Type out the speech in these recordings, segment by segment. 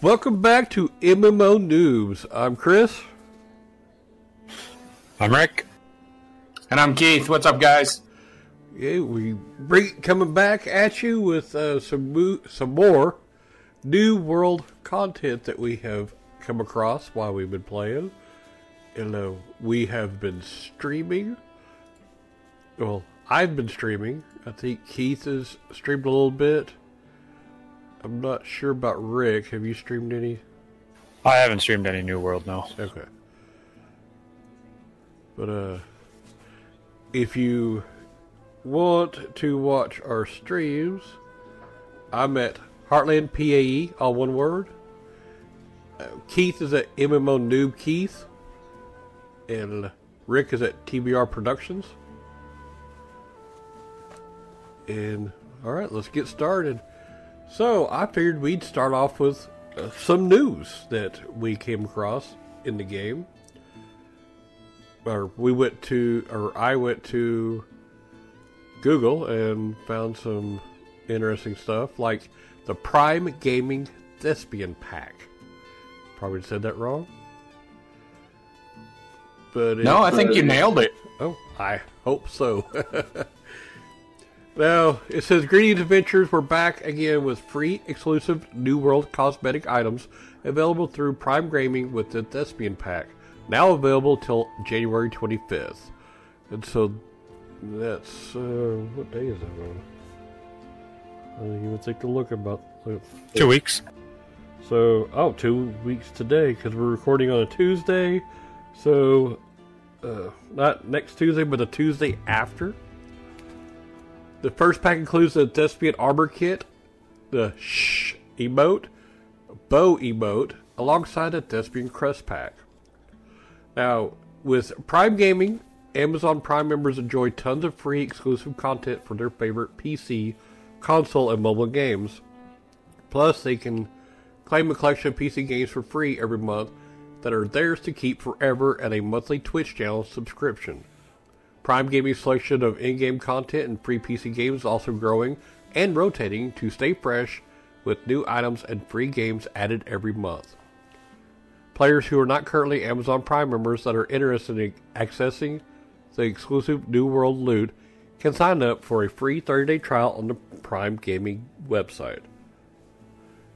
Welcome back to MMO News. I'm Chris. I'm Rick. And I'm Keith. What's up, guys? Yeah, we bring coming back at you with uh, some mo- some more new world content that we have come across while we've been playing. And uh, we have been streaming. Well, I've been streaming. I think Keith has streamed a little bit. I'm not sure about Rick. Have you streamed any? I haven't streamed any New World, no. Okay. But uh if you want to watch our streams, I'm at Heartland PAE, all one word. Uh, Keith is at MMO Noob Keith. And Rick is at TBR Productions. And alright, let's get started. So I figured we'd start off with uh, some news that we came across in the game. Or we went to, or I went to Google and found some interesting stuff, like the Prime Gaming Thespian Pack. Probably said that wrong. But no, I think you nailed it. Oh, I hope so. Now, it says Greetings Adventures, we're back again with free exclusive New World cosmetic items available through Prime Gaming with the Thespian Pack. Now available till January 25th. And so that's, uh, what day is that on? I didn't even take a look about. Two weeks. So, oh, two weeks today because we're recording on a Tuesday. So, uh, not next Tuesday, but the Tuesday after. The first pack includes the Thespian Armor Kit, the Shh emote, Bow emote, alongside a Thespian Crest Pack. Now, with Prime Gaming, Amazon Prime members enjoy tons of free exclusive content for their favorite PC, console, and mobile games. Plus, they can claim a collection of PC games for free every month that are theirs to keep forever at a monthly Twitch channel subscription. Prime Gaming's selection of in-game content and free PC games is also growing and rotating to stay fresh with new items and free games added every month. Players who are not currently Amazon Prime members that are interested in accessing the exclusive New World loot can sign up for a free 30-day trial on the Prime Gaming website.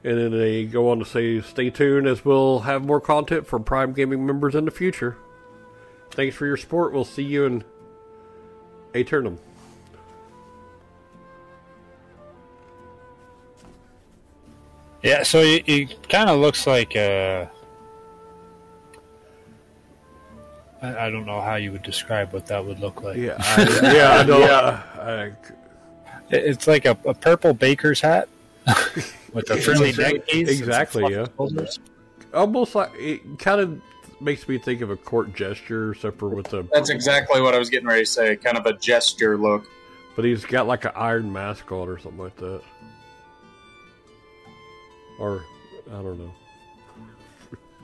And then they go on to say, stay tuned as we'll have more content for Prime Gaming members in the future. Thanks for your support. We'll see you in Aeternum. Yeah, so it, it kind of looks like uh, I, I don't know how you would describe what that would look like. Yeah, I, yeah, I know. Yeah. I, It- it's like a, a purple baker's hat with a frilly neck piece. Exactly, yeah. shoulders. almost like it kind of makes me think of a court gesture, except for with a. That's exactly what I was getting ready to say. Kind of a gesture look. But he's got like an iron mask on or something like that. Or I don't know.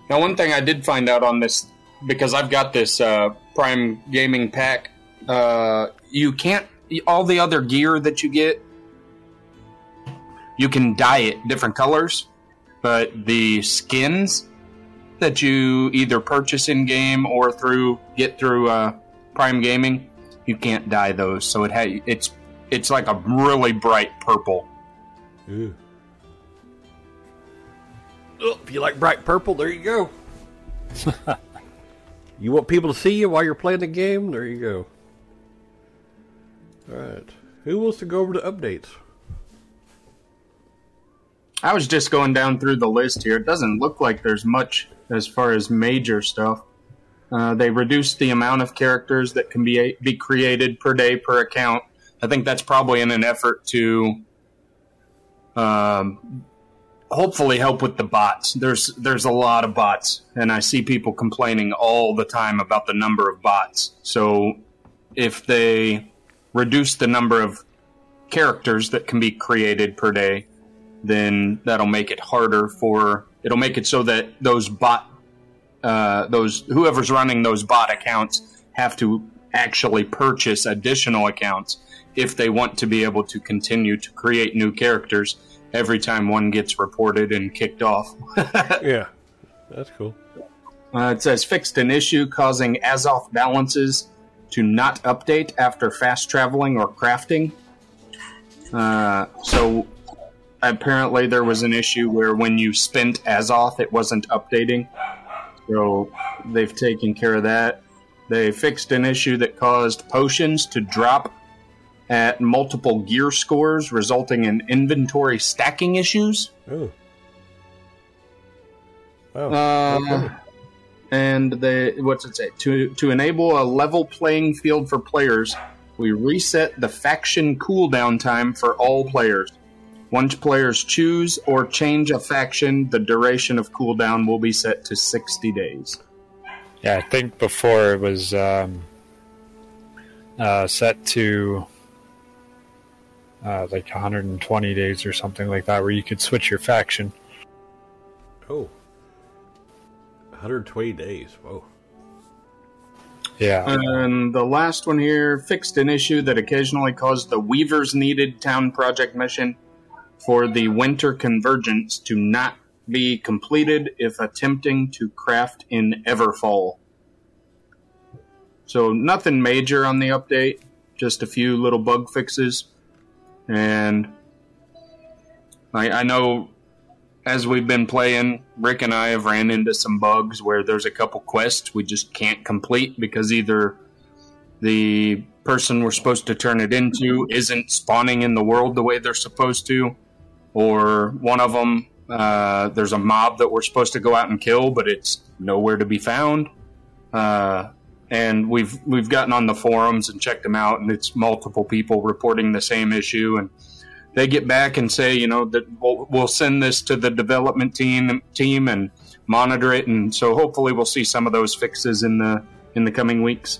Now, one thing I did find out on this because I've got this uh, Prime Gaming pack. Uh, you can't all the other gear that you get. You can dye it different colors, but the skins that you either purchase in game or through get through uh, Prime Gaming, you can't dye those. So it ha- it's it's like a really bright purple. Ew. Oh, if you like bright purple, there you go. you want people to see you while you're playing the game? There you go. Alright. Who wants to go over the updates? I was just going down through the list here. It doesn't look like there's much as far as major stuff. Uh, they reduced the amount of characters that can be be created per day per account. I think that's probably in an effort to um, hopefully help with the bots. There's there's a lot of bots, and I see people complaining all the time about the number of bots. So if they reduce the number of characters that can be created per day, then that'll make it harder for it'll make it so that those bot uh, those whoever's running those bot accounts have to actually purchase additional accounts if they want to be able to continue to create new characters every time one gets reported and kicked off. yeah, that's cool. Uh, it says fixed an issue causing Azoth balances to not update after fast traveling or crafting. Uh, so apparently there was an issue where when you spent Azoth, it wasn't updating. So they've taken care of that. They fixed an issue that caused potions to drop at multiple gear scores, resulting in inventory stacking issues. Oh. Wow. Uh, and they what's it say? To to enable a level playing field for players, we reset the faction cooldown time for all players. Once players choose or change a faction, the duration of cooldown will be set to 60 days. Yeah, I think before it was um, uh, set to uh, like 120 days or something like that, where you could switch your faction. Oh. 120 days. Whoa. Yeah. And the last one here fixed an issue that occasionally caused the Weavers Needed Town Project mission for the Winter Convergence to not be completed if attempting to craft in Everfall. So, nothing major on the update, just a few little bug fixes. And I, I know as we've been playing, Rick and I have ran into some bugs where there's a couple quests we just can't complete because either the person we're supposed to turn it into isn't spawning in the world the way they're supposed to, or one of them uh, there's a mob that we're supposed to go out and kill, but it's nowhere to be found. Uh, and we've we've gotten on the forums and checked them out, and it's multiple people reporting the same issue, and they get back and say, you know, that we'll, we'll send this to the development team team and monitor it, and so hopefully we'll see some of those fixes in the in the coming weeks.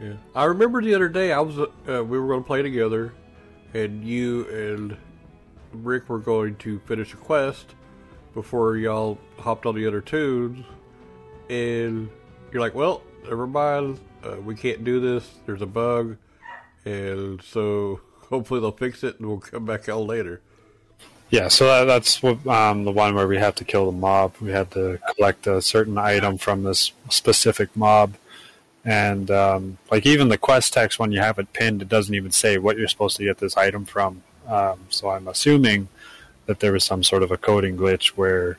Yeah, I remember the other day I was uh, we were going to play together, and you and Rick were going to finish a quest before y'all hopped on the other tunes, and you're like, "Well, never mind, uh, we can't do this. There's a bug," and so hopefully they'll fix it, and we'll come back out later. Yeah, so that, that's what, um, the one where we have to kill the mob. We had to collect a certain item from this specific mob. And um, like even the quest text, when you have it pinned, it doesn't even say what you're supposed to get this item from. Um, so I'm assuming that there was some sort of a coding glitch where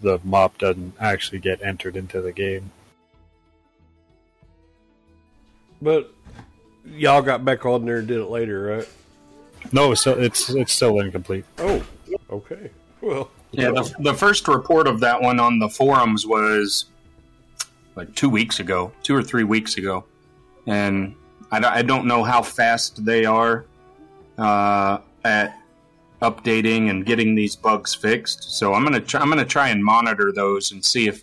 the mob doesn't actually get entered into the game. But y'all got back on there and did it later, right? No, so it's it's still incomplete. Oh, okay. Well, Yeah, the, the first report of that one on the forums was like two weeks ago, two or three weeks ago, and I, I don't know how fast they are uh, at updating and getting these bugs fixed. So I'm gonna try, I'm gonna try and monitor those and see if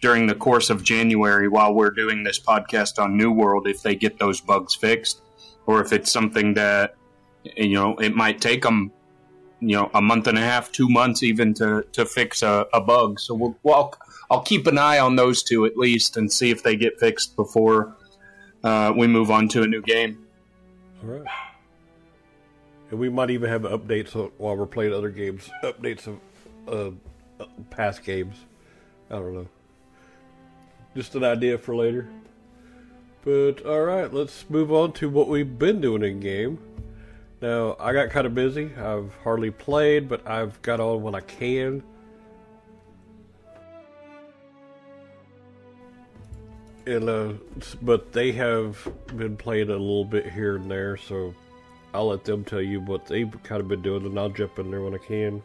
during the course of January while we're doing this podcast on New World if they get those bugs fixed, or if it's something that you know it might take them you know a month and a half, two months even to to fix a, a bug. So we'll, well, I'll keep an eye on those two at least and see if they get fixed before uh, we move on to a new game. All right. And we might even have updates while we're playing other games. Updates of uh, past games. I don't know. Just an idea for later. But alright, let's move on to what we've been doing in game. Now, I got kind of busy. I've hardly played, but I've got on when I can. And, uh, but they have been playing a little bit here and there, so I'll let them tell you what they've kind of been doing, and I'll jump in there when I can.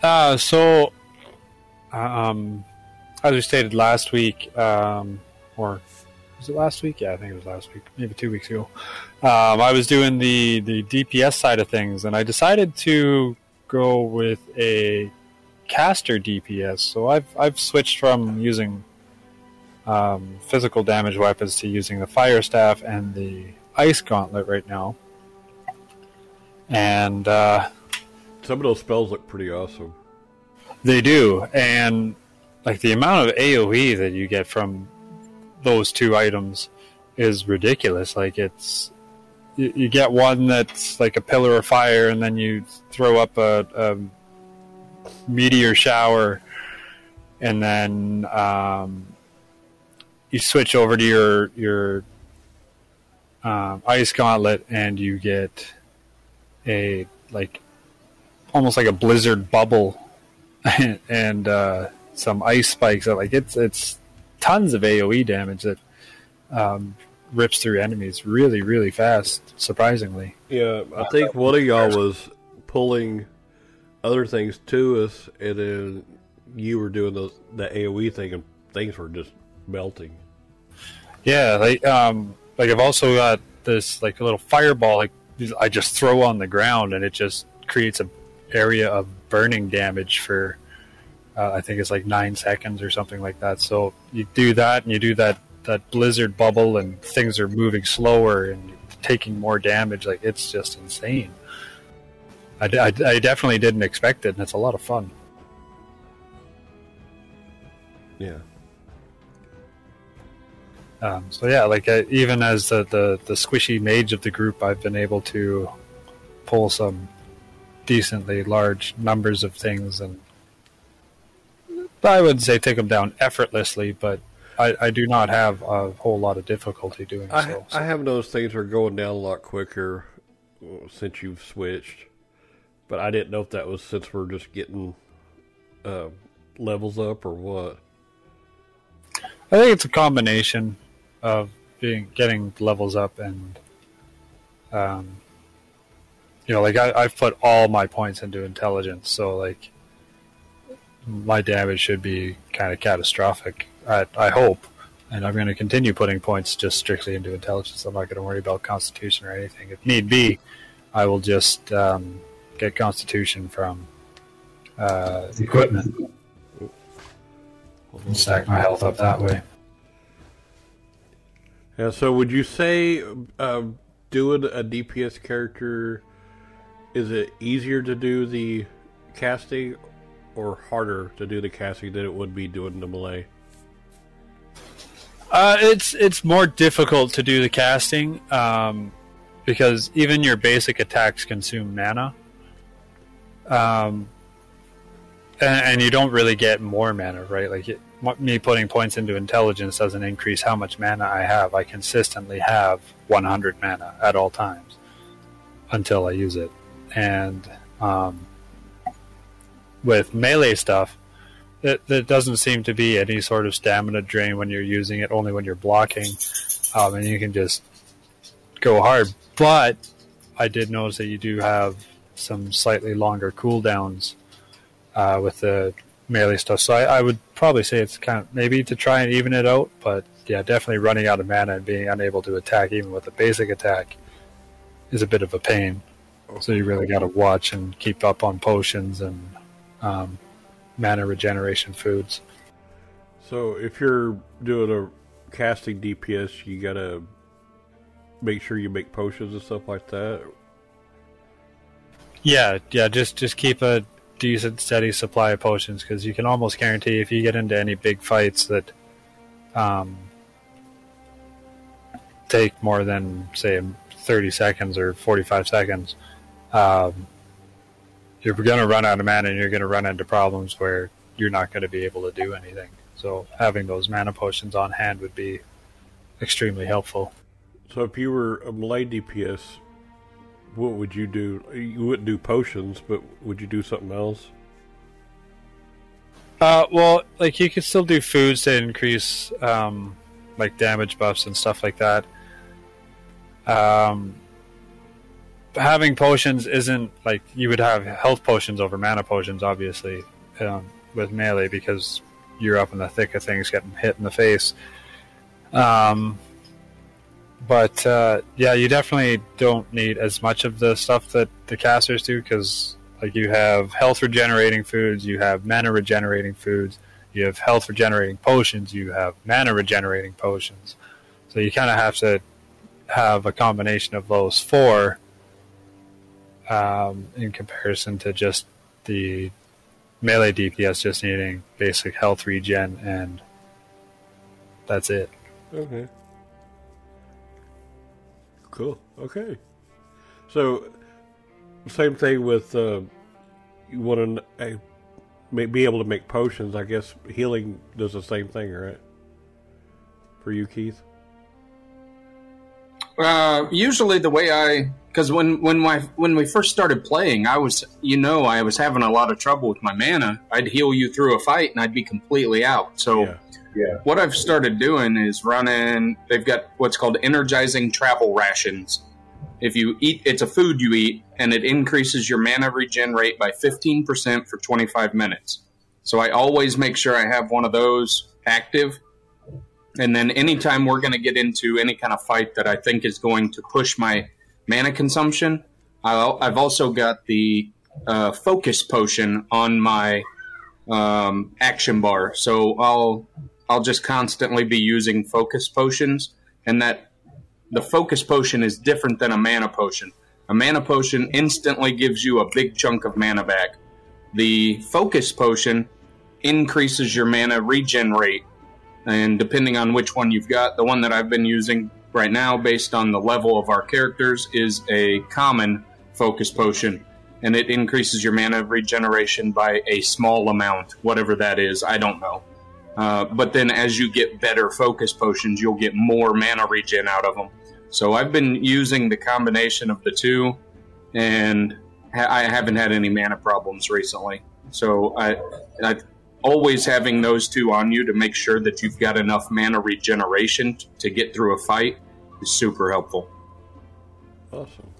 Uh, so, um, as we stated last week, um, or was it last week? Yeah, I think it was last week, maybe two weeks ago. Um, I was doing the the DPS side of things, and I decided to go with a caster DPS. So I've I've switched from using um, physical damage weapons to using the fire staff and the ice gauntlet right now. And uh, some of those spells look pretty awesome. They do, and like the amount of AOE that you get from those two items is ridiculous. Like it's you, you, get one that's like a pillar of fire, and then you throw up a, a meteor shower, and then um, you switch over to your your um, ice gauntlet, and you get a like almost like a blizzard bubble, and uh, some ice spikes. Like it's it's tons of AOE damage that um, rips through enemies really really fast. Surprisingly, yeah. I think one of y'all was pulling other things to us, and then you were doing those the AOE thing, and things were just melting. Yeah, like um, like I've also got this like a little fireball like I just throw on the ground, and it just creates a area of burning damage for uh, I think it's like nine seconds or something like that. So you do that, and you do that that blizzard bubble, and things are moving slower and taking more damage. Like it's just insane. I, I, I definitely didn't expect it, and it's a lot of fun. Yeah. Um, so yeah, like uh, even as the, the the squishy mage of the group, I've been able to pull some decently large numbers of things and I wouldn't say take them down effortlessly, but I, I do not have a whole lot of difficulty doing I, so, so. I have those things are going down a lot quicker since you've switched, but I didn't know if that was since we're just getting uh, levels up or what. I think it's a combination of being getting levels up and, um, you know, like I, I've put all my points into intelligence, so like my damage should be kind of catastrophic. I, I hope, and I'm going to continue putting points just strictly into intelligence. I'm not going to worry about constitution or anything. If need be, I will just um, get constitution from uh, equipment and stack my health up that way. Yeah. So, would you say uh, doing a DPS character is it easier to do the casting or harder to do the casting than it would be doing the melee? Uh, it's it's more difficult to do the casting um, because even your basic attacks consume mana, um, and, and, you don't really get more mana, right? Like it, me putting points into intelligence doesn't increase how much mana I have. I consistently have 100 mana at all times until I use it, and um, with melee stuff, it, it doesn't seem to be any sort of stamina drain when you're using it, only when you're blocking, um, and you can just go hard. But I did notice that you do have some slightly longer cooldowns uh, with the melee stuff. So I, I, would probably say it's kind of maybe to try and even it out, but yeah, definitely running out of mana and being unable to attack even with a basic attack is a bit of a pain. So you really got to watch and keep up on potions and um, mana regeneration foods. So if you're doing a casting DPS, you gotta make sure you make potions and stuff like that. Yeah, yeah. Just just keep a decent, steady supply of potions because you can almost guarantee if you get into any big fights that um, take more than say 30 seconds or 45 seconds, um, you're going to run out of mana and you're going to run into problems where you're not going to be able to do anything. So having those mana potions on hand would be extremely helpful. So if you were a melee DPS, what would you do? You wouldn't do potions, but would you do something else? Uh, well, like you could still do foods to increase um, like damage buffs and stuff like that. Um, having potions isn't like you would have health potions over mana potions, obviously, um, with melee because you're up in the thick of things, getting hit in the face. Um, but uh, yeah, you definitely don't need as much of the stuff that the casters do because like you have health regenerating foods, you have mana regenerating foods, you have health regenerating potions, you have mana regenerating potions. So you kind of have to have a combination of those four um, in comparison to just the melee DPS just needing basic health regen and that's it. Okay. Cool. Okay. So, same thing with uh, you want to uh, be able to make potions. I guess healing does the same thing, right? For you, Keith. Uh, usually the way I, because when when my when we first started playing, I was you know I was having a lot of trouble with my mana. I'd heal you through a fight and I'd be completely out. So. Yeah. Yeah. What I've started doing is running. They've got what's called energizing travel rations. If you eat, it's a food you eat, and it increases your mana regen rate by 15% for 25 minutes. So I always make sure I have one of those active. And then anytime we're going to get into any kind of fight that I think is going to push my mana consumption, I'll, I've also got the uh, focus potion on my um, action bar. So I'll I'll just constantly be using focus potions, and that the focus potion is different than a mana potion. A mana potion instantly gives you a big chunk of mana back. The focus potion increases your mana regen rate, and depending on which one you've got, the one that I've been using right now, based on the level of our characters, is a common focus potion, and it increases your mana regeneration by a small amount, whatever that is. I don't know. Uh, but then as you get better focus potions, you'll get more mana regen out of them. So I've been using the combination of the two, and I haven't had any mana problems recently. So I, I always having those two on you to make sure that you've got enough mana regeneration t- to get through a fight is super helpful. Awesome.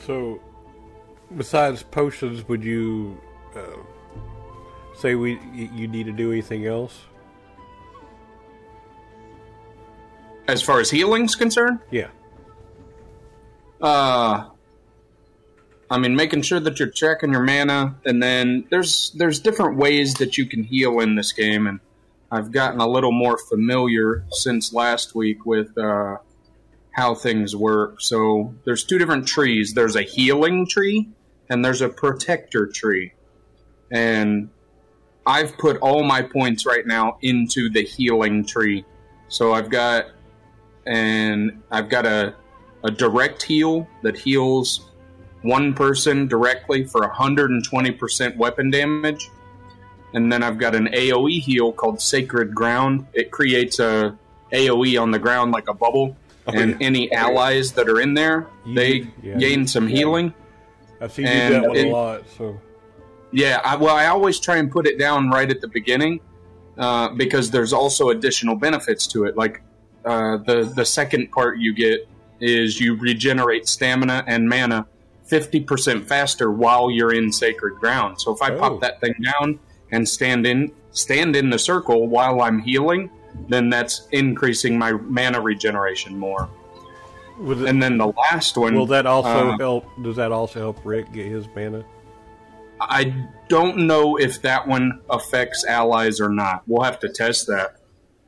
So, besides potions, would you uh, say we you need to do anything else? As far as healing's concerned, Yeah. uh I mean making sure that you're checking your mana and then there's there's different ways that you can heal in this game and I've gotten a little more familiar since last week with uh how things work. So there's two different trees. There's a healing tree and there's a protector tree. And I've put all my points right now into the healing tree. So I've got and I've got a a direct heal that heals one person directly for 120% weapon damage. And then I've got an AoE heal called Sacred Ground. It creates a AoE on the ground like a bubble. Oh, and yeah. any allies that are in there, You- they yeah. gain some healing. I've seen you do that one it- a lot. So Yeah, I, well, I always try and put it down right at the beginning uh, because there's also additional benefits to it. Like uh, the the second part you get is you regenerate stamina and mana fifty percent faster while you're in sacred ground. So if I Oh. pop that thing down and stand in stand in the circle while I'm healing, then that's increasing my mana regeneration more. it, And then the last one will that also uh, help? Does that also help Rick get his mana? I don't know if that one affects allies or not. We'll have to test that.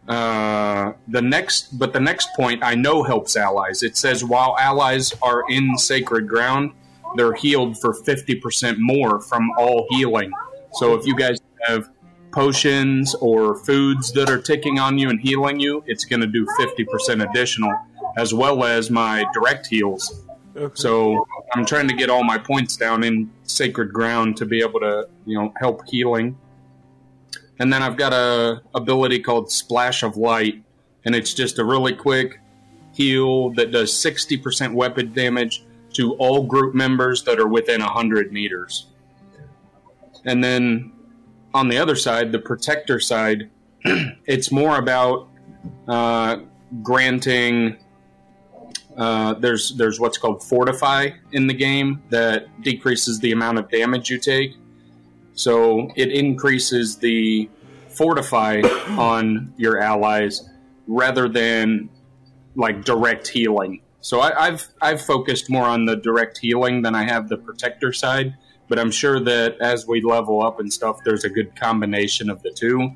Uh, the next, but the next point I know helps allies. It says while allies are in sacred ground, they're healed for 50% more from all healing. So if you guys have potions or foods that are ticking on you and healing you, it's going to do 50% additional, as well as my direct heals. Okay. So I'm trying to get all my points down in sacred ground to be able to, you know, help healing. And then I've got a ability called Splash of Light, and it's just a really quick heal that does 60% weapon damage to all group members that are within 100 meters. And then on the other side, the protector side, it's more about uh, granting. Uh, there's there's what's called fortify in the game that decreases the amount of damage you take. So it increases the fortify on your allies rather than like direct healing. So I, have I've focused more on the direct healing than I have the protector side. But I'm sure that as we level up and stuff, there's a good combination of the two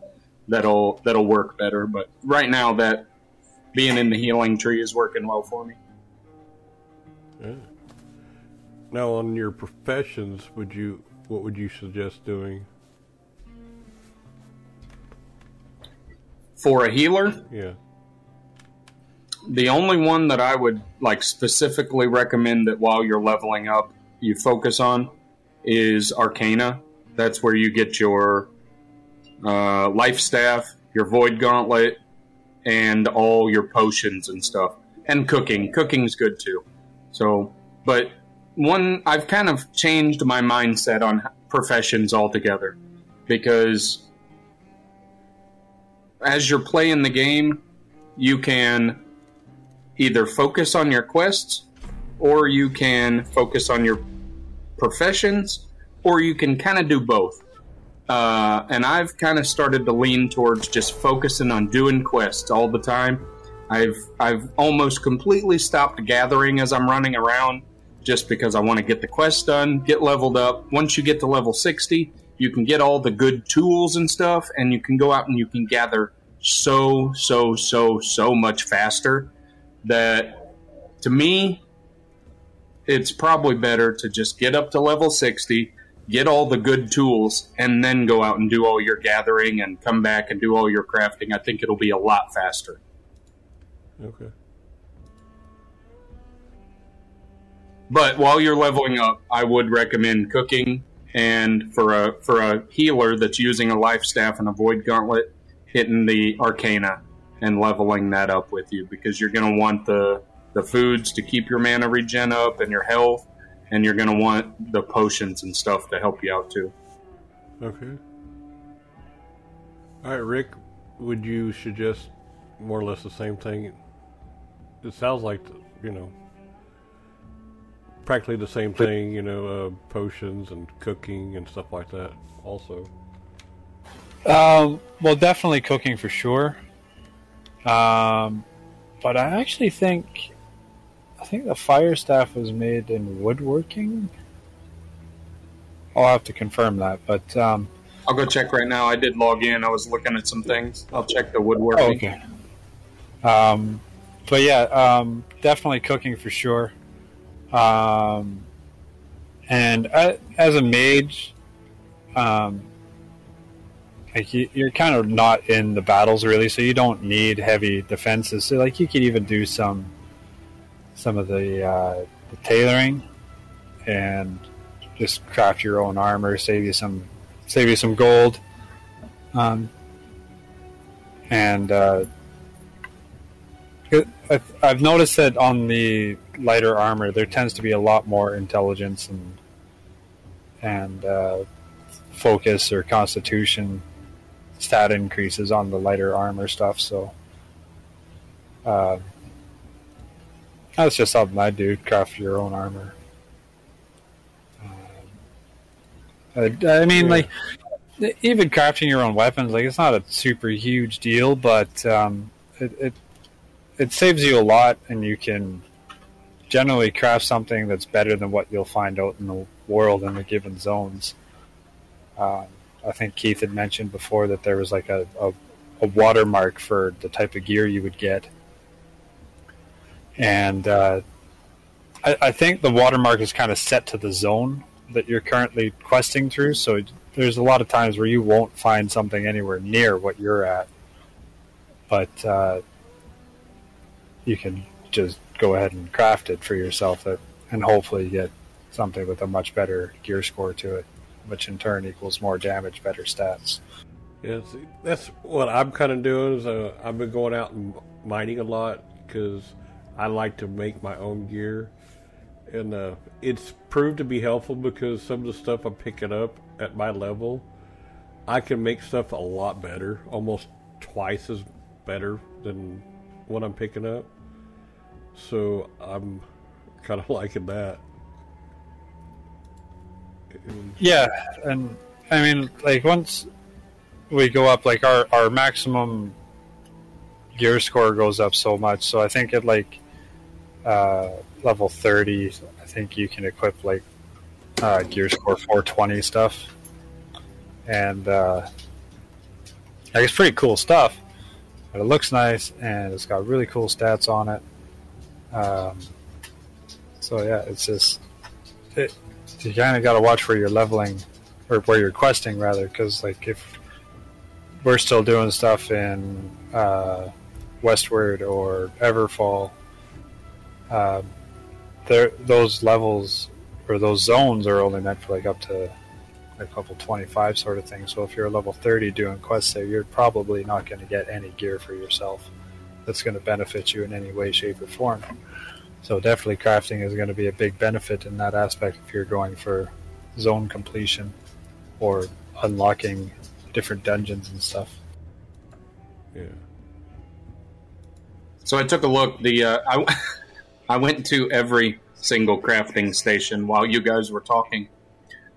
that'll that'll work better. But right now, that being in the healing tree is working well for me. Yeah. Now, on your professions, would you what would you suggest doing? For a healer? Yeah. The only one that I would like specifically recommend that while you're leveling up, you focus on is Arcana. That's where you get your uh, life staff, your void gauntlet, and all your potions and stuff. And cooking. Cooking's good too. So, but one, I've kind of changed my mindset on professions altogether because as you're playing the game, you can either focus on your quests or you can focus on your professions or you can kind of do both. Uh, and I've kind of started to lean towards just focusing on doing quests all the time. I've I've almost completely stopped gathering as I'm running around just because I want to get the quest done, get leveled up. Once you get to level 60, you can get all the good tools and stuff, and you can go out and you can gather so, so, so, so much faster that to me, it's probably better to just get up to level 60, get all the good tools, and then go out and do all your gathering and come back and do all your crafting. I think it'll be a lot faster. Okay. But while you're leveling up, I would recommend cooking. And for a for a healer that's using a life staff and a void gauntlet, hitting the arcana and leveling that up with you because you're going to want the the foods to keep your mana regen up and your health, and you're going to want the potions and stuff to help you out too. Okay. All right, Rick, would you suggest more or less the same thing? It sounds like you know practically the same thing, you know, uh, potions and cooking and stuff like that. Also, um, well, definitely cooking for sure. Um, but I actually think I think the fire staff was made in woodworking. I'll have to confirm that, but um, I'll go check right now. I did log in. I was looking at some things. I'll check the woodworking. Oh, okay. Um, but yeah, um, definitely cooking for sure. Um, and as a mage, um, like you, are kind of not in the battles really, so you don't need heavy defenses. So like you could even do some some of the, uh, the tailoring and just craft your own armor, save you some save you some gold. Um, and uh, I've noticed that on the lighter armor, there tends to be a lot more intelligence and and uh, focus or constitution stat increases on the lighter armor stuff. So uh, that's just something I do: craft your own armor. Uh, I, I mean, yeah. like even crafting your own weapons, like it's not a super huge deal, but um, it, it it saves you a lot, and you can generally craft something that's better than what you'll find out in the world in the given zones. Um, I think Keith had mentioned before that there was like a, a, a watermark for the type of gear you would get. And uh, I, I think the watermark is kind of set to the zone that you're currently questing through. So there's a lot of times where you won't find something anywhere near what you're at. But uh, you can just go ahead and craft it for yourself that, and hopefully get something with a much better gear score to it, which in turn equals more damage, better stats. Yeah, see, that's what I'm kind of doing. Is uh, I've been going out and mining a lot because I like to make my own gear, and uh, it's proved to be helpful because some of the stuff I'm picking up at my level, I can make stuff a lot better, almost twice as better than what I'm picking up. So I'm kind of liking that. Yeah, and I mean, like once we go up, like our our maximum gear score goes up so much. So I think at like uh, level thirty, I think you can equip like uh, gear score four twenty stuff, and uh, like it's pretty cool stuff. But it looks nice, and it's got really cool stats on it. Um, so yeah, it's just it, you kind of got to watch where you're leveling or where you're questing rather because like if we're still doing stuff in uh, Windsward or everfall um, there those levels or those zones are only meant for like up to like level 25 sort of thing so if you're a level 30 doing quests there you're probably not going to get any gear for yourself that's going to benefit you in any way shape or form so definitely crafting is going to be a big benefit in that aspect if you're going for zone completion or unlocking different dungeons and stuff. yeah. So I took a look. The uh, I, I went to every single crafting station while you guys were talking.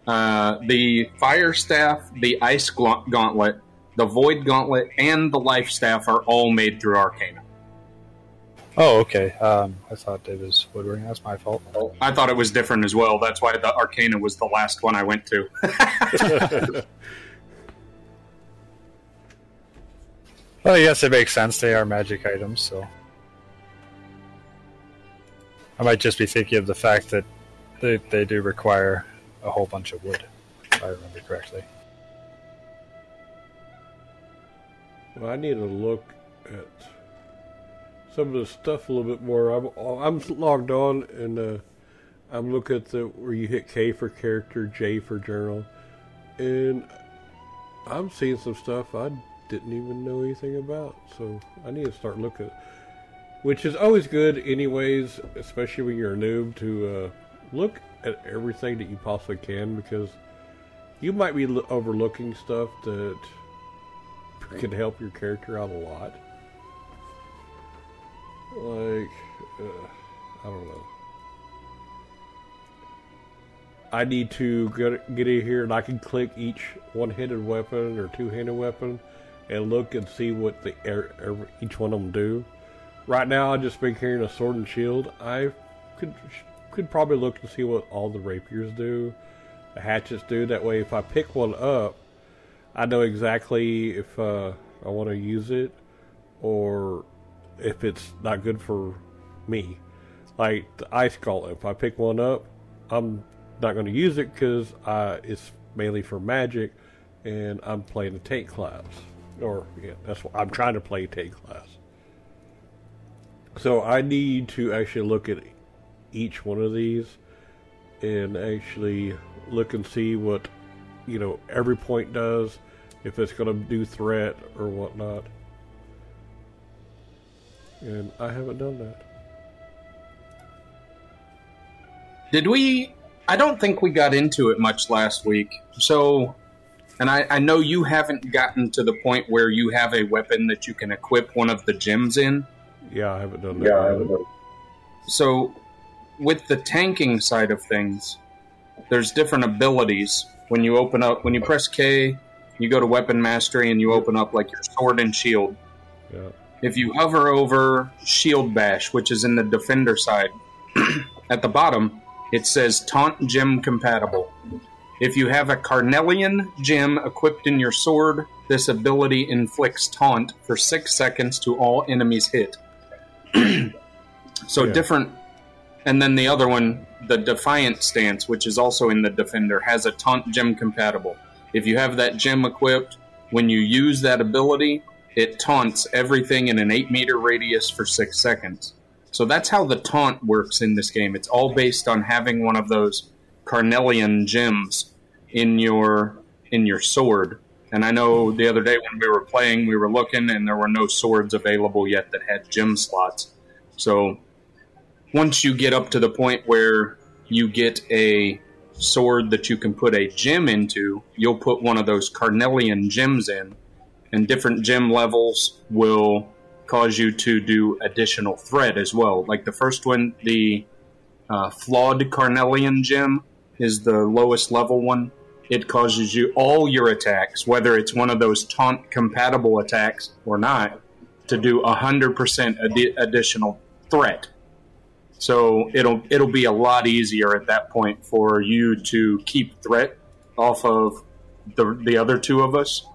Uh, the fire staff, the ice gauntlet, the void gauntlet, and the life staff are all made through Arcana. Oh, okay. Um, I thought it was woodworking. That's my fault. I thought it was different as well. That's why the Arcana was the last one I went to. Well, yes, it makes sense. They are magic items, so I might just be thinking of the fact that they they do require a whole bunch of wood, if I remember correctly. Well, I need to look at some of the stuff a little bit more. I'm I'm logged on and uh, I'm looking at the where you hit K for character, J for journal, and I'm seeing some stuff I didn't even know anything about. So I need to start looking, which is always good, anyways, especially when you're a noob to uh, look at everything that you possibly can because you might be lo- overlooking stuff that can help your character out a lot. Like, uh, I don't know. I need to get, get in here and I can click each one-handed weapon or two-handed weapon and look and see what the er, er, each one of them do. Right now, I've just been carrying a sword and shield. I could could probably look to see what all the rapiers do, the hatchets do. That way, if I pick one up, I know exactly if uh, I want to use it or if it's not good for me. Like the ice gauntlet, if I pick one up, I'm not going to use it because it's mainly for magic, and I'm playing a tank class, or yeah, that's what I'm trying to play tank class. So I need to actually look at each one of these and actually look and see what you know every point does, if it's going to do threat or whatnot. And I haven't done that. Did we? I don't think we got into it much last week. So, and I, I know you haven't gotten to the point where you have a weapon that you can equip one of the gems in. Yeah, I haven't done that. yeah, So, with the tanking side of things, there's different abilities. When you open up, when you press K, you go to weapon mastery and you open up like your sword and shield. Yeah. If you hover over shield bash, which is in the defender side, at the bottom, it says taunt gem compatible. If you have a Carnelian gem equipped in your sword, this ability inflicts taunt for six seconds to all enemies hit. so Yeah. different. And then the other one, the Defiant stance, which is also in the Defender, has a taunt gem compatible. If you have that gem equipped, when you use that ability, it taunts everything in an 8 meter radius for 6 seconds. So that's how the taunt works in this game. It's all based on having one of those Carnelian gems in your in your sword. And I know the other day when we were playing, we were looking and there were no swords available yet that had gem slots. So once you get up to the point where you get a sword that you can put a gem into, you'll put one of those Carnelian gems in, and different gem levels will cause you to do additional threat as well. Like the first one, the uh, flawed Carnelian gem is the lowest level one. It causes you all your attacks, whether it's one of those taunt compatible attacks or not, to do 100% addi- additional threat. So it'll it'll be a lot easier at that point for you to keep threat off of the the other two of us,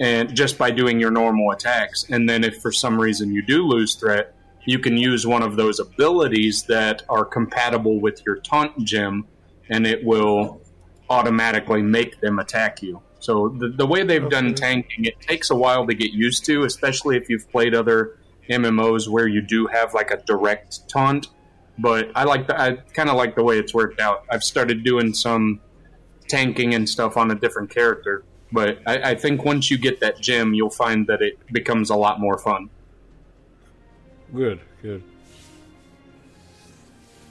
and just by doing your normal attacks. And then if for some reason you do lose threat, you can use one of those abilities that are compatible with your taunt gem, and it will automatically make them attack you. So the, the way they've done tanking, it takes a while to get used to, especially if you've played other MMOs where you do have like a direct taunt. But I like the, I kind of like the way it's worked out. I've started doing some tanking and stuff on a different character, but I, I think once you get that gem, you'll find that it becomes a lot more fun. Good, good.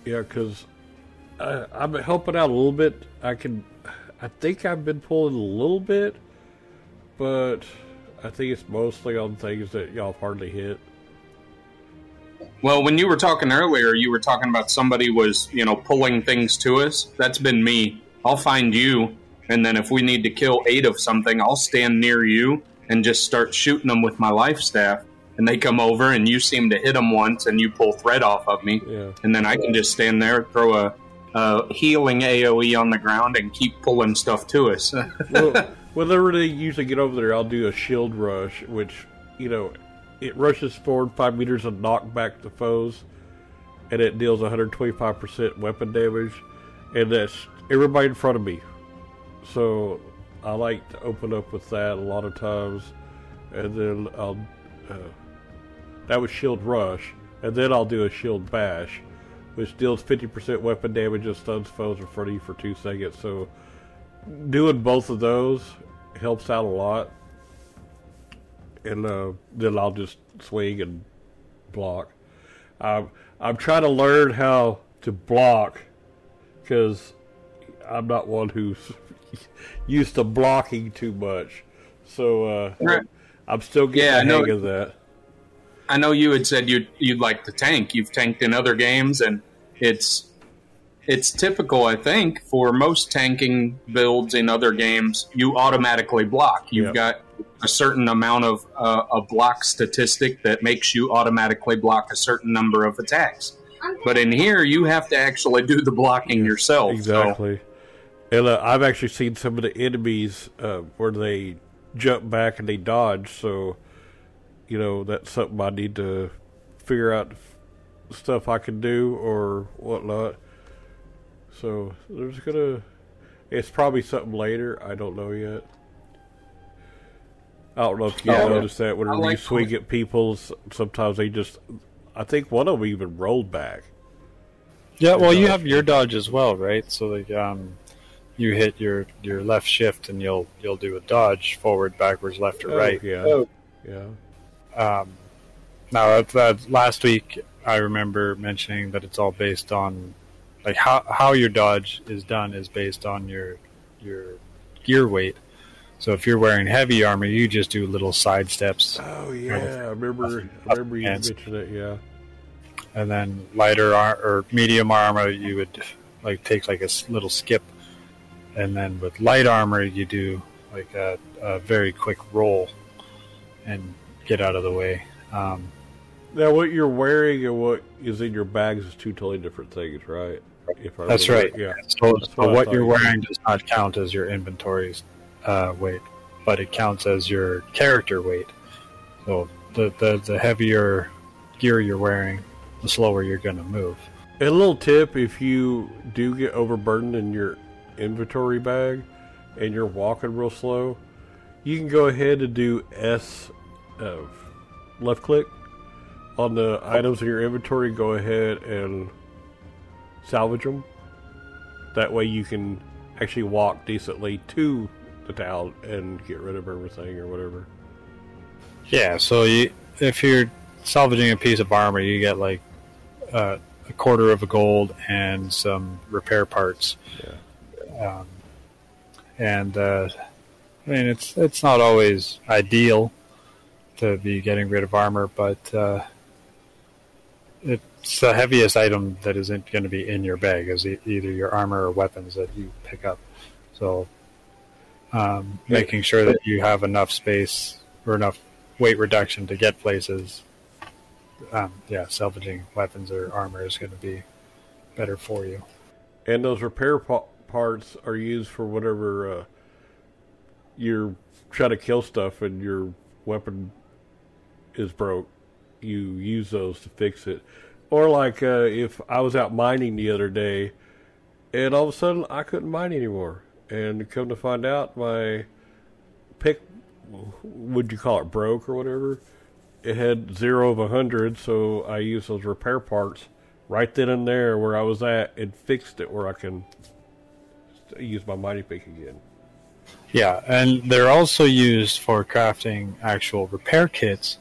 Yeah, because been helping out a little bit. I can, I think I've been pulling a little bit, but I think it's mostly on things that y'all hardly hit. Well, when you were talking earlier, you were talking about somebody was, you know, pulling things to us. That's been me. I'll find you, and then if we need to kill eight of something, I'll stand near you and just start shooting them with my life staff. And they come over, and you seem to hit them once, and you pull threat off of me. Yeah. And then I can just stand there, throw a, a healing AoE on the ground, and keep pulling stuff to us. well, whenever they usually get over there, I'll do a shield rush, which you know, it rushes forward five meters and knock back the foes, and it deals 125 percent weapon damage, and that's everybody in front of me. So I like to open up with that a lot of times, and then I'll uh, that was shield rush, and then I'll do a shield bash, which deals 50% weapon damage and stuns foes in front of you for two seconds. So doing both of those helps out a lot. And uh, then I'll just swing and block. Um, I'm trying to learn how to block because I'm not one who's used to blocking too much. So uh, Right. I'm still getting Yeah, I the know. hang of that. I know you had said you'd you'd like to tank. You've tanked in other games, and it's it's typical, I think, for most tanking builds in other games. You automatically block. You've Yep. got a certain amount of uh, a block statistic that makes you automatically block a certain number of attacks. But in here, you have to actually do the blocking yourself. so- Exactly. And uh, I've actually seen some of the enemies uh, where they jump back and they dodge. So, you know, that's something I need to figure out stuff I can do or whatnot. So there's gonna. It's probably something later. I don't know yet. I don't know if you Oh, noticed that whenever like- you swing at people, sometimes they just. I think one of them even rolled back. Yeah, well, you have your dodge as well, right? So like, um, you hit your your left shift and you'll you'll do a dodge forward, backwards, left or Oh, right. yeah. Yeah. Um, now that, that last week, I remember mentioning that it's all based on like how how your dodge is done is based on your your gear weight. So if you're wearing heavy armor, you just do little side steps, Oh yeah, I remember. I remember you mentioned it. Yeah. and then lighter ar- or medium armor, you would like take like a little skip, and then with light armor, you do like a, a very quick roll and get out of the way. Um, Now, what you're wearing and what is in your bags is two totally different things, right? If I That's right. Yeah. So, That's so what what you're you wearing does not count as your inventory's uh, weight, but it counts as your character weight. So the, the, the heavier gear you're wearing, the slower you're going to move. A little tip: if you do get overburdened in your inventory bag and you're walking real slow, you can go ahead and do S, uh, left click on the items in your inventory. Go ahead and salvage them. That way, you can actually walk decently to town and get rid of everything or whatever. Yeah, so you, if you're salvaging a piece of armor, you get like uh, a quarter of a gold and some repair parts. Um, and uh, I mean, it's it's not always ideal to be getting rid of armor, but uh, it's the heaviest item that isn't going to be in your bag is e- either your armor or weapons that you pick up. So, um, making sure that you have enough space or enough weight reduction to get places. Um, yeah, salvaging weapons or armor is going to be better for you. And those repair pa- parts are used for whatever uh, you're trying to kill stuff and your weapon is broke. You use those to fix it. Or like uh, if I was out mining the other day, and all of a sudden I couldn't mine anymore, and come to find out my pick, would you call it broke or whatever? It had zero of a hundred, so I used those repair parts right then and there where I was at and fixed it where I can use my mighty pick again. Yeah, and they're also used for crafting actual repair kits,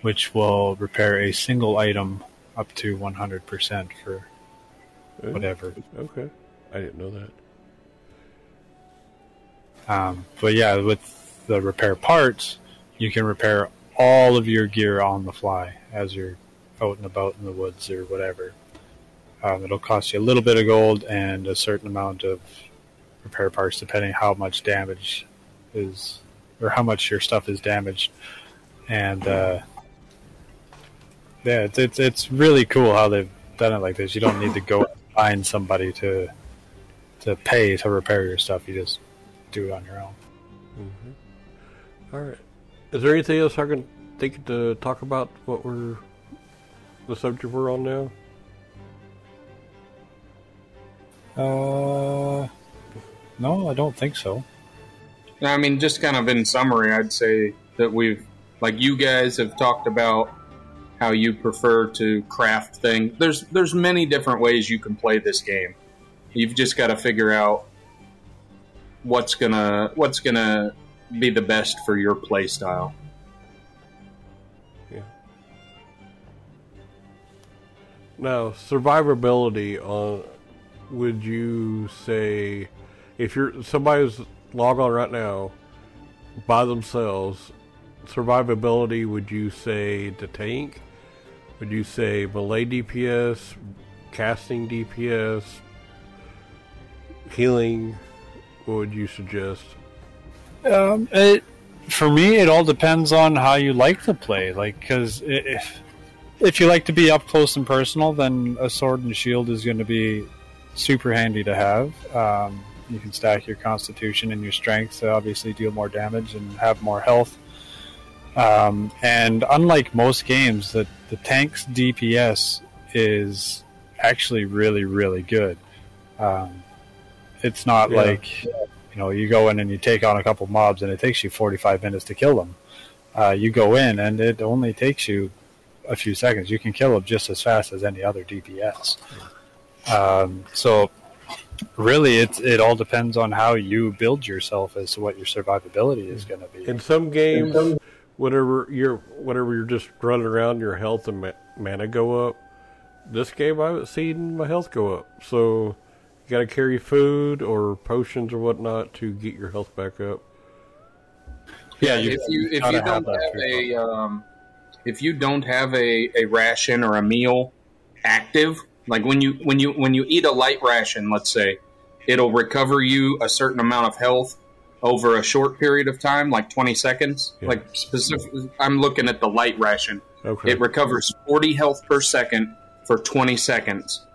which will repair a single item up to 100% for whatever. Okay, I didn't know that. Um, but yeah, with the repair parts, you can repair all of your gear on the fly as you're out and about in the woods or whatever. Um, it'll cost you a little bit of gold and a certain amount of repair parts, depending how much damage is or how much your stuff is damaged. And uh, yeah, it's, it's it's really cool how they've done it like this. You don't need to go find somebody to to pay to repair your stuff. You just do it on your own. All right. Is there anything else I can think to talk about? What we're the subject we're on now? Uh, no, I don't think so. I mean, just kind of in summary, I'd say that we've, like, you guys have talked about how you prefer to craft things. There's there's many different ways you can play this game. You've just got to figure out what's gonna what's gonna be the best for your play style. Yeah. Now, survivability on would you say if you're somebody's log on right now by themselves, survivability would you say the tank? Would you say melee DPS, casting DPS, healing? What would you suggest? Um, it for me, it all depends on how you like to play. Like, because if if you like to be up close and personal, then a sword and shield is going to be super handy to have. Um, you can stack your constitution and your strength to obviously deal more damage and have more health. Um, and unlike most games, the the tank's DPS is actually really really good. Um, it's not Yeah. like you know you go in and you take on a couple mobs and it takes you 45 minutes to kill them. Uh, you go in and it only takes you a few seconds. You can kill them just as fast as any other DPS. Um, so really, it it all depends on how you build yourself as to what your survivability is going to be. In some games, whatever you're, whatever you're just running around, your health and ma- mana go up. This game, I haven't seen my health go up, so got to carry food or potions or whatnot to get your health back up. yeah, if you if you don't that have a um, if you don't have a, a ration or a meal active, like when you when you when you eat a light ration, let's say, it'll recover you a certain amount of health over a short period of time, like twenty seconds. Yeah. Like specific, I'm looking at the light ration. Okay. It recovers 40 health per second for 20 seconds.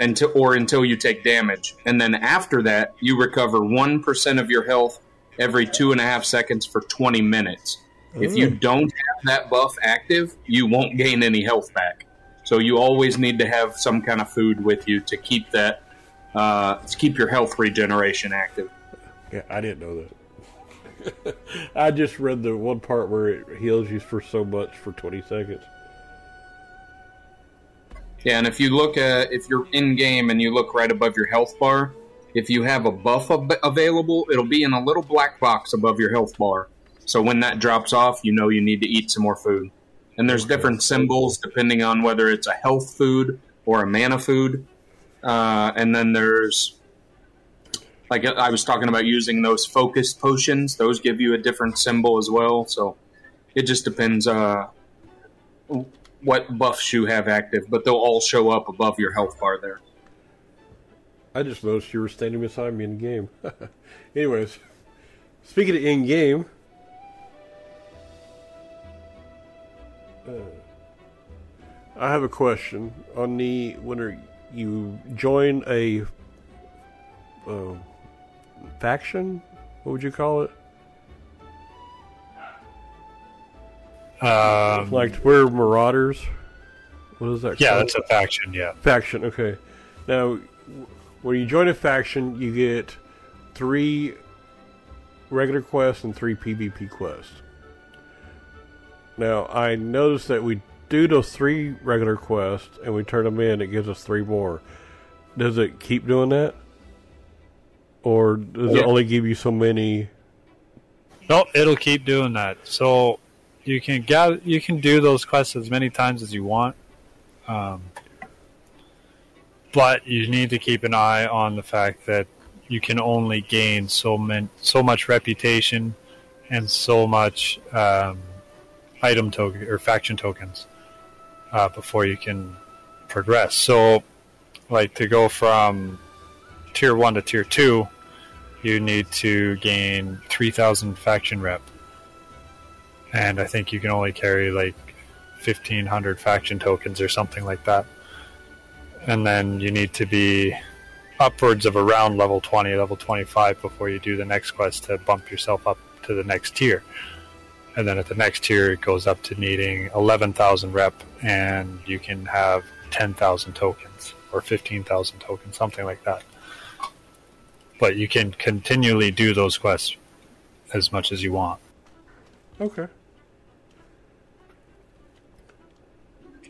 Until or until you take damage, and then after that, you recover one percent of your health every two and a half seconds for twenty minutes. If you don't have that buff active, you won't gain any health back. So you always need to have some kind of food with you to keep that uh, to keep your health regeneration active. Yeah, I didn't know that. I just read the one part where it heals you for so much for 20 seconds. Yeah, and if you look at if you're in game and you look right above your health bar, if you have a buff ab- available, it'll be in a little black box above your health bar. So when that drops off, you know you need to eat some more food. And there's different symbols depending on whether it's a health food or a mana food. Uh, and then there's like I was talking about using those focused potions; those give you a different symbol as well. So it just depends uh, what buffs you have active, but they'll all show up above your health bar there. I just noticed you were standing beside me in the game. Anyways, speaking of in game, uh, I have a question on the when you join a uh, faction. What would you call it? Um, Like we're marauders. What is that? yeah, called? that's a faction. Yeah. faction. Okay. Now, when you join a faction, you get three regular quests and three PvP quests. Now, I noticed that we do those three regular quests and we turn them in, it gives us three more. Does it keep doing that? Or does Yeah. it only give you so many? No, it'll keep doing that. So you can gather, you can do those quests as many times as you want, um, but you need to keep an eye on the fact that you can only gain so man, so much reputation and so much um, item token or faction tokens uh, before you can progress. So, like to go from tier one to tier two, you need to gain 3000 faction rep and i think you can only carry like 1500 faction tokens or something like that and then you need to be upwards of around level 20 level 25 before you do the next quest to bump yourself up to the next tier and then at the next tier it goes up to needing 11000 rep and you can have 10000 tokens or 15000 tokens something like that but you can continually do those quests as much as you want. Okay.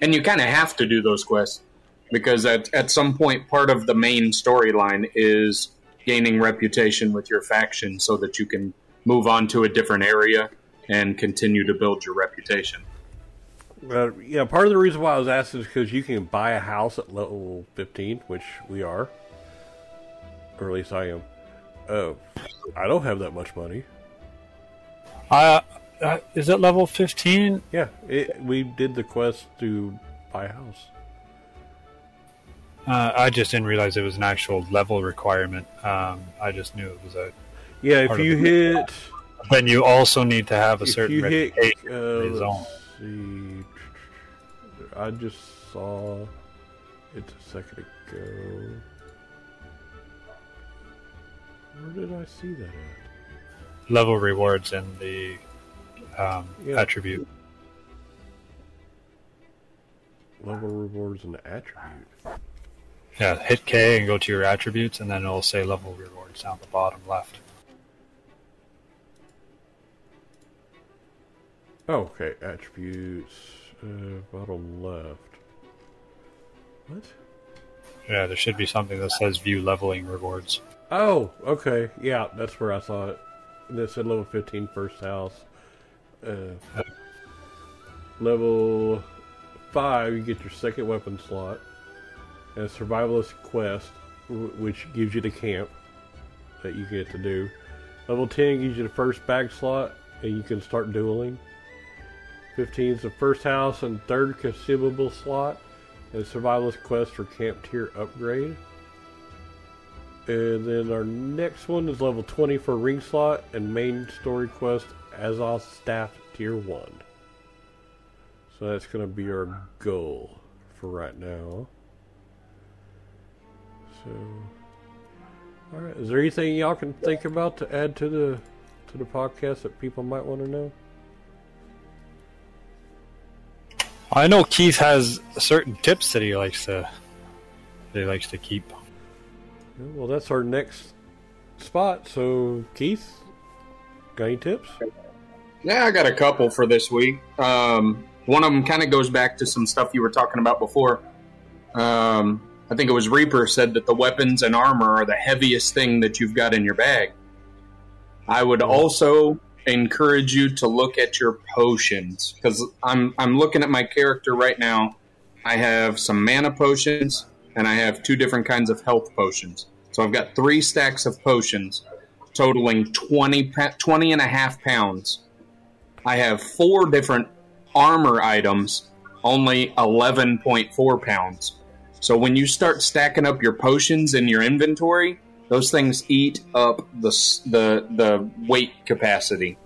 And you kind of have to do those quests because at, at some point, part of the main storyline is gaining reputation with your faction so that you can move on to a different area and continue to build your reputation. Uh, yeah, part of the reason why I was asking is because you can buy a house at level 15, which we are. Or at least I am. Uh, I don't have that much money. Uh, uh, is it level 15? Yeah, it, we did the quest to buy a house. Uh, I just didn't realize it was an actual level requirement. Um, I just knew it was a. Yeah, if you hit. Then you also need to have a certain you hit. reputation Uh, in the zone. let's see. I just saw it a second ago. Where did I see that at? Level rewards in the um, Yeah. attribute. Level rewards and attribute. Yeah, hit K and go to your attributes, and then it'll say level rewards down the bottom left. Oh, okay. Attributes. Uh, bottom left. What? Yeah, there should be something that says view leveling rewards. Oh, okay. Yeah, that's where I saw it. This said level 15 first house. Uh, level 5, you get your second weapon slot. And a survivalist quest, which gives you the camp that you get to do. Level 10 gives you the first bag slot, and you can start dueling. 15 is the first house and third consumable slot. And survivalist quest for camp tier upgrade. And then our next one is level 20 for ring slot and main story quest Azoth staff tier 1. So that's going to be our goal for right now. So, all right. Is there anything y'all can think about to add to the to the podcast that people might want to know? I know Keith has certain tips that he likes to that he likes to keep. Well, that's our next spot. So, Keith, got any tips? Yeah, I got a couple for this week. Um, one of them kind of goes back to some stuff you were talking about before. Um, I think it was Reaper said that the weapons and armor are the heaviest thing that you've got in your bag. I would also encourage you to look at your potions because I'm I'm looking at my character right now. I have some mana potions and I have two different kinds of health potions. So I've got three stacks of potions totaling 20, 20 and a half pounds. I have four different armor items, only 11.4 pounds. So when you start stacking up your potions in your inventory, those things eat up the the the weight capacity.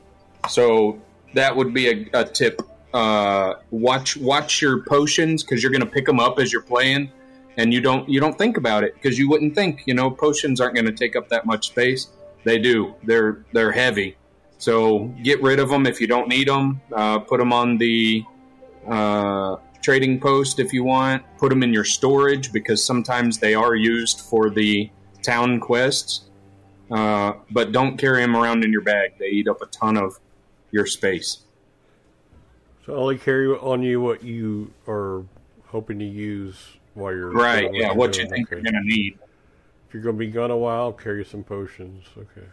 So that would be a, a tip. Uh, watch watch your potions because you're going to pick them up as you're playing, and you don't you don't think about it because you wouldn't think you know potions aren't going to take up that much space. They do. They're they're heavy. So get rid of them if you don't need them. Uh, put them on the uh, trading post if you want. Put them in your storage because sometimes they are used for the town quests. Uh, but don't carry them around in your bag. They eat up a ton of your space. So only carry on you what you are hoping to use while you're right. Yeah, what you think okay. you're going to need. If you're going to be gone a while, carry some potions. Okay.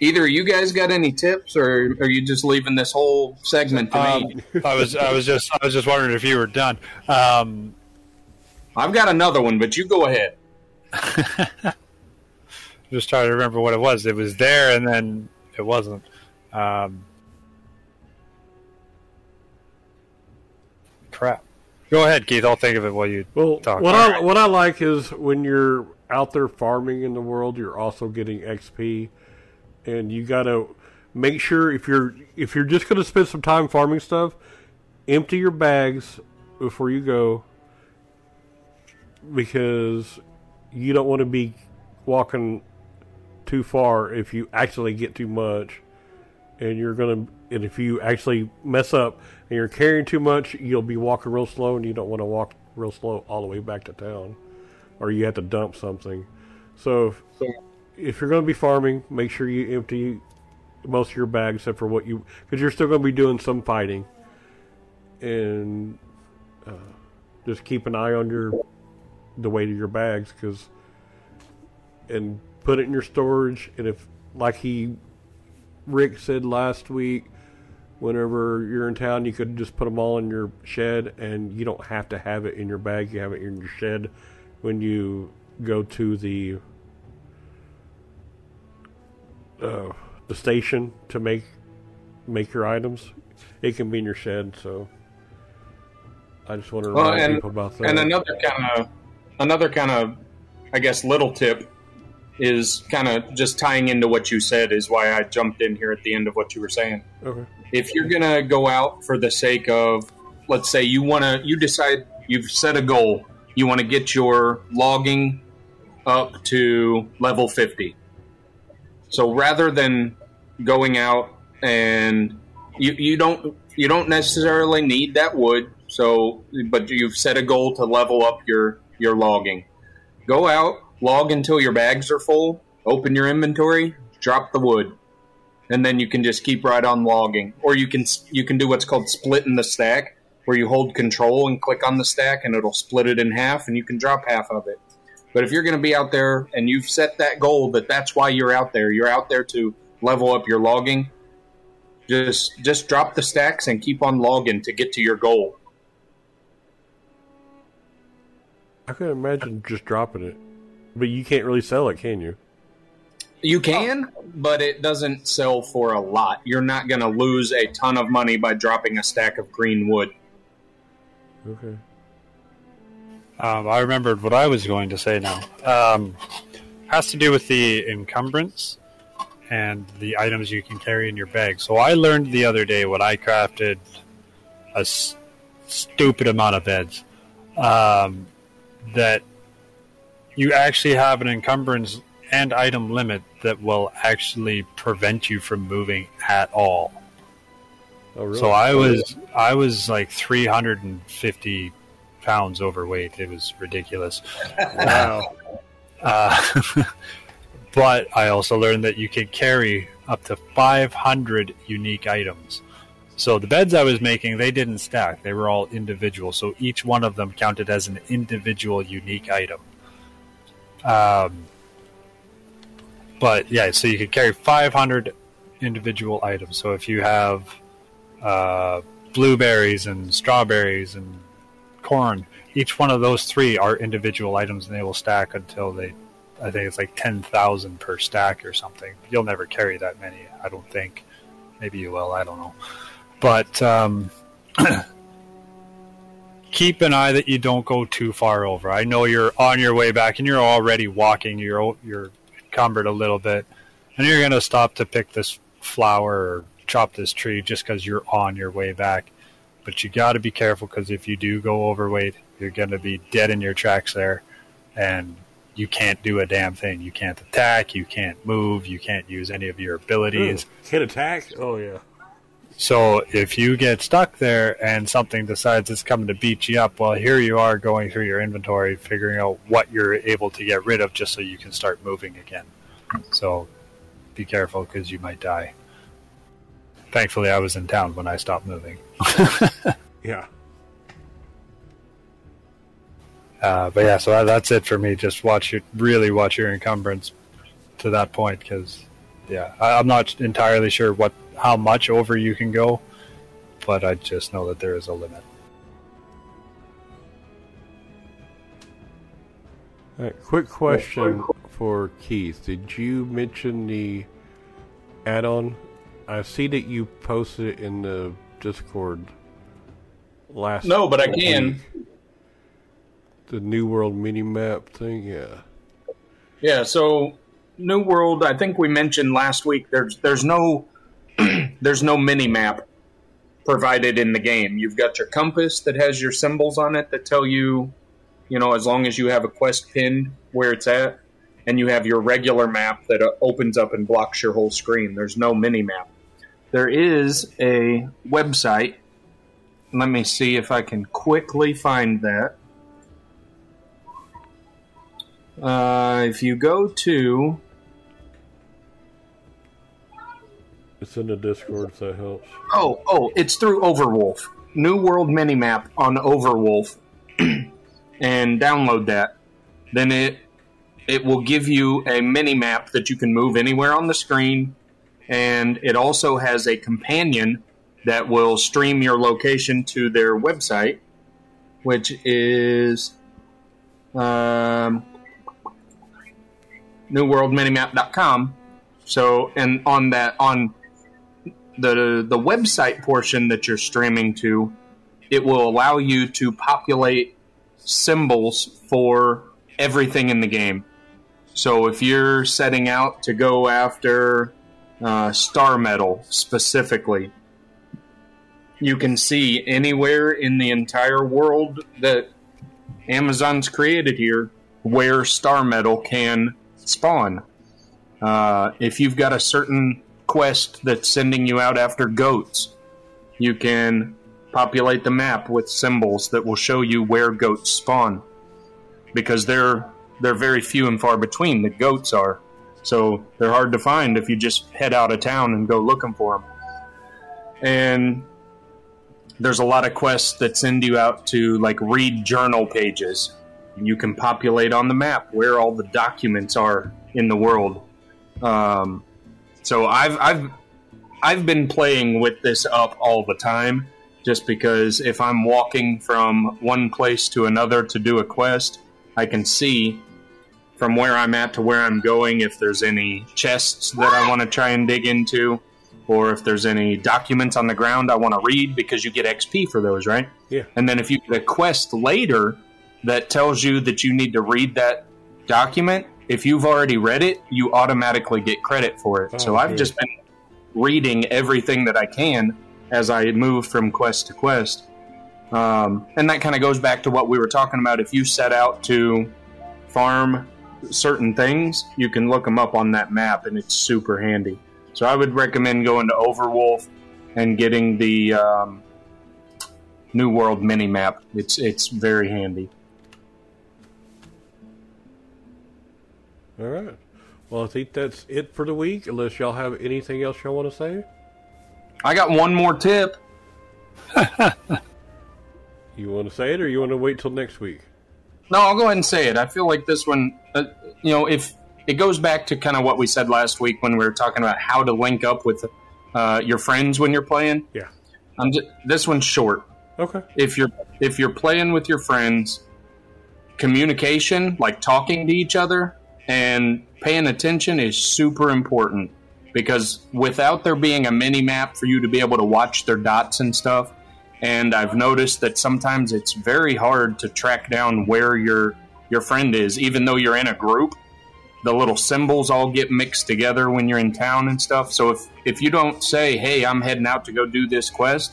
Either you guys got any tips, or are you just leaving this whole segment to um, me? I was, I was just, I was just wondering if you were done. Um, I've got another one, but you go ahead. just trying to remember what it was. It was there, and then it wasn't. Um, crap. Go ahead, Keith. I'll think of it while you well, talk. What I right. what I like is when you're out there farming in the world, you're also getting XP and you gotta make sure if you're if you're just gonna spend some time farming stuff, empty your bags before you go because you don't want to be walking too far if you actually get too much and you're gonna and if you actually mess up and you're carrying too much you'll be walking real slow and you don't want to walk real slow all the way back to town or you have to dump something. So if, if you're going to be farming, make sure you empty most of your bags except for what you because you're still going to be doing some fighting, and uh, just keep an eye on your the weight of your bags because and put it in your storage. And if like he Rick said last week, whenever you're in town, you could just put them all in your shed, and you don't have to have it in your bag. You have it in your shed when you go to the uh, the station to make make your items. It can be in your shed, so I just want to remind well, and, people about that. And another kind of another kind of I guess little tip is kind of just tying into what you said is why I jumped in here at the end of what you were saying. Okay. If you're gonna go out for the sake of, let's say you want to, you decide you've set a goal, you want to get your logging up to level 50 so rather than going out and you, you don't you don't necessarily need that wood. So, but you've set a goal to level up your your logging. Go out, log until your bags are full. Open your inventory, drop the wood, and then you can just keep right on logging. Or you can you can do what's called splitting the stack, where you hold control and click on the stack, and it'll split it in half, and you can drop half of it. But if you're going to be out there and you've set that goal that that's why you're out there, you're out there to level up your logging. Just just drop the stacks and keep on logging to get to your goal. I can imagine just dropping it, but you can't really sell it, can you? You can, but it doesn't sell for a lot. You're not going to lose a ton of money by dropping a stack of green wood. Okay. Um, I remembered what I was going to say now. Um, has to do with the encumbrance and the items you can carry in your bag. So I learned the other day when I crafted a stupid amount of beds. Um, that you actually have an encumbrance and item limit that will actually prevent you from moving at all. Oh, really? So I was I was like 350 pounds overweight. It was ridiculous. wow. Uh, but I also learned that you could carry up to 500 unique items. So the beds I was making, they didn't stack. They were all individual. So each one of them counted as an individual unique item. Um, but yeah, so you could carry 500 individual items. So if you have uh, blueberries and strawberries and corn, each one of those three are individual items and they will stack until they I think it's like 10,000 per stack or something. You'll never carry that many, I don't think. Maybe you will, I don't know. But um, keep an eye that you don't go too far over. I know you're on your way back and you're already walking, you're you're encumbered a little bit, and you're going to stop to pick this flower or chop this tree just because you're on your way back. But you got to be careful because if you do go overweight, you're going to be dead in your tracks there, and you can't do a damn thing. You can't attack, you can't move, you can't use any of your abilities. Hit attack? Oh, yeah. So if you get stuck there and something decides it's coming to beat you up, well, here you are going through your inventory, figuring out what you're able to get rid of just so you can start moving again. So be careful because you might die. Thankfully, I was in town when I stopped moving. Yeah. Uh, but yeah, so that, that's it for me. Just watch your really watch your encumbrance to that point because yeah, I, I'm not entirely sure what how much over you can go, but I just know that there is a limit. All right, quick question for Keith. Did you mention the add-on? I see that you posted it in the Discord last. No, but I can. week. The New World mini map thing, yeah. Yeah, so New World, I think we mentioned last week. There's there's no there's no mini map provided in the game. You've got your compass that has your symbols on it that tell you, you know, as long as you have a quest pinned where it's at, and you have your regular map that opens up and blocks your whole screen. There's no mini map. There is a website. Let me see if I can quickly find that. Uh, if you go to It's in the Discord, so that helps. Oh, oh, it's through Overwolf. New World Minimap on Overwolf. and download that. Then it it will give you a mini map that you can move anywhere on the screen and it also has a companion that will stream your location to their website which is um, newworldminimap.com so and on that on the the website portion that you're streaming to, it will allow you to populate symbols for everything in the game. So if you're setting out to go after uh, star metal specifically, you can see anywhere in the entire world that Amazon's created here where star metal can spawn. Uh, if you've got a certain quest that's sending you out after goats, you can populate the map with symbols that will show you where goats spawn. Because they're they're very few and far between. The goats are, so they're hard to find if you just head out of town and go looking for them. And there's a lot of quests that send you out to like read journal pages. You can populate on the map where all the documents are in the world. Um, so I've I've I've been playing with this up all the time just because if I'm walking from one place to another to do a quest, I can see from where I'm at to where I'm going if there's any chests that I want to try and dig into or if there's any documents on the ground I want to read because you get XP for those, right? Yeah. And then if you get a quest later that tells you that you need to read that document, if you've already read it, you automatically get credit for it. Oh, so I've good. just been reading everything that I can as I move from quest to quest. Um, and that kind of goes back to what we were talking about. If you set out to farm certain things, you can look them up on that map, and it's super handy. So I would recommend going to Overwolf and getting the um, New World mini map. It's it's very handy. All right. Well, I think that's it for the week. Unless y'all have anything else y'all want to say. I got one more tip. You want to say it, or you want to wait till next week? No, I'll go ahead and say it. I feel like this one, uh, you know, if it goes back to kind of what we said last week when we were talking about how to link up with uh, your friends when you're playing. Yeah. I'm just, this one's short. Okay. If you're if you're playing with your friends, communication, like talking to each other and paying attention, is super important because without there being a mini map for you to be able to watch their dots and stuff, and I've noticed that sometimes it's very hard to track down where your your friend is, even though you're in a group. The little symbols all get mixed together when you're in town and stuff. So if if you don't say, "Hey, I'm heading out to go do this quest,"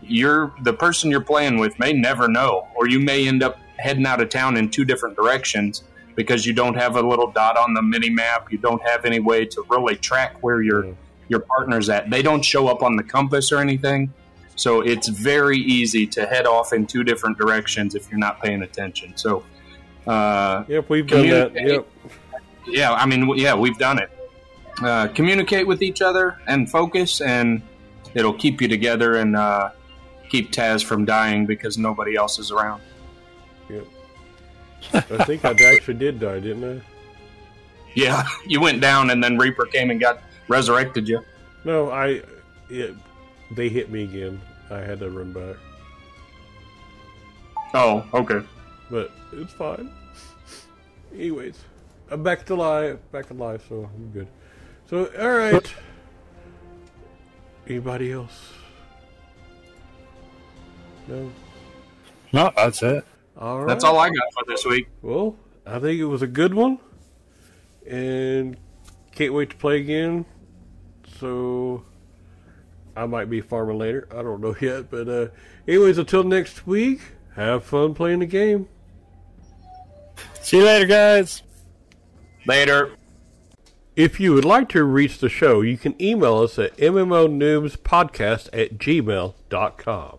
you're the person you're playing with may never know, or you may end up heading out of town in two different directions because you don't have a little dot on the mini map. You don't have any way to really track where your your partner's at. They don't show up on the compass or anything. So it's very easy to head off in two different directions if you're not paying attention. So, uh, Yep, we've done that. Yep. yeah, I mean, yeah, we've done it. Uh, communicate with each other and focus, and it'll keep you together and uh, keep Taz from dying because nobody else is around. Yep. I think I actually did die, didn't I? Yeah, you went down, and then Reaper came and got resurrected you. No, I. It, they hit me again. I had to run back, Oh, okay. but it's fine. Anyways, I'm back to live. Back alive, so I'm good. So, all right. Anybody else? No. No, that's it. All right. That's all I got for this week. Well, I think it was a good one, and can't wait to play again. So I might be farming later. I don't know yet, but uh, anyways, until next week, have fun playing the game. See you later, guys. Later. If you would like to reach the show, you can email us at mmonoobspodcast at gmail.com.